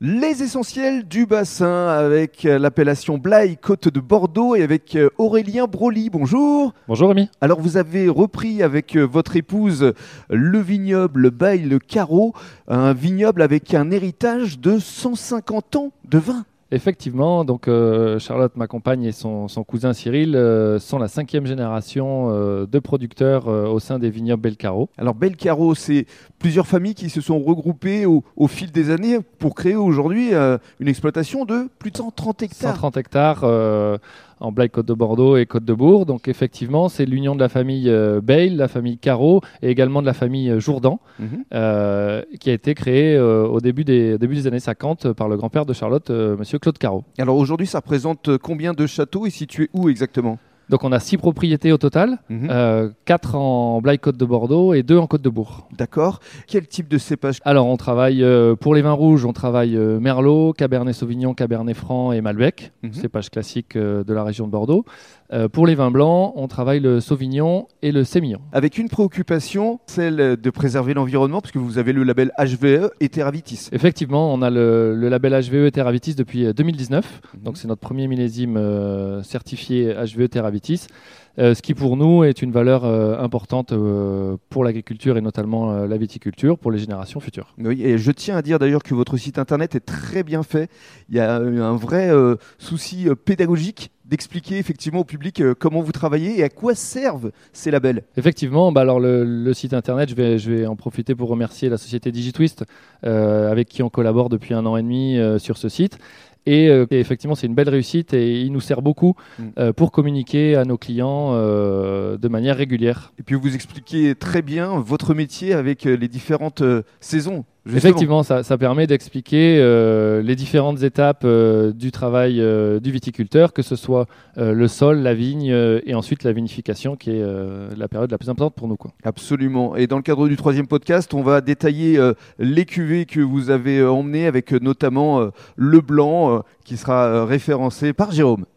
Les essentiels du bassin avec l'appellation Blaye Côte de Bordeaux et avec euh, Aurélien Broly. Bonjour. Bonjour Rémi. Alors vous avez repris avec euh, votre épouse le vignoble Bail le Carreau, un vignoble avec un héritage de 150 ans de vin. Effectivement, donc euh, Charlotte, ma compagne, et son, son cousin Cyril euh, sont la cinquième génération euh, de producteurs au sein des vignobles Belcaro. Alors Belcaro, c'est plusieurs familles qui se sont regroupées au, au fil des années pour créer aujourd'hui une exploitation de plus de 130 hectares. 130 hectares en Blaye Côte de Bordeaux et Côte de Bourg. Donc effectivement, c'est l'union de la famille euh, Bail, la famille Caro et également de la famille euh, Jourdan Mhm. euh, qui a été créée euh, au début des, début des années 50 par le grand-père de Charlotte, monsieur Claude Caro. Alors aujourd'hui, ça représente combien de châteaux et situé où exactement? Donc on a six propriétés au total, Mhm. euh, quatre en Blaye Côte de Bordeaux et deux en Côte de Bourg. D'accord. Quel type de cépage Alors, on travaille euh, pour les vins rouges, on travaille euh, Merlot, Cabernet Sauvignon, Cabernet Franc et Malbec, Mhm. cépage classique de la région de Bordeaux. Pour les vins blancs, on travaille le Sauvignon et le Sémillon. Avec une préoccupation, celle de préserver l'environnement, puisque vous avez le label HVE et Terravitis. Effectivement, on a le, le label HVE Terravitis depuis euh, 2019, Mhm. donc c'est notre premier millésime certifié HVE Terravitis. Euh, ce qui pour nous est une valeur euh, importante euh, pour l'agriculture et notamment la viticulture pour les générations futures. Oui, et je tiens à dire d'ailleurs que votre site internet est très bien fait. Il y a un vrai souci pédagogique d'expliquer effectivement au public euh, comment vous travaillez et à quoi servent ces labels. Effectivement, bah alors le, le site internet, je vais, je vais en profiter pour remercier la société Digitwist euh, avec qui on collabore depuis un an et demi euh, sur ce site. Et, euh, et effectivement, c'est une belle réussite et il nous sert beaucoup Mm. euh, pour communiquer à nos clients euh, de manière régulière. Et puis vous expliquez très bien votre métier avec les différentes saisons. justement. Effectivement, ça, ça permet d'expliquer euh, les différentes étapes euh, du travail euh, du viticulteur, que ce soit le sol, la vigne et ensuite la vinification, qui est la période la plus importante pour nous. Quoi. Absolument. Et dans le cadre du troisième podcast, on va détailler les cuvées que vous avez emmenées avec notamment le blanc qui sera euh, référencé par Jérôme.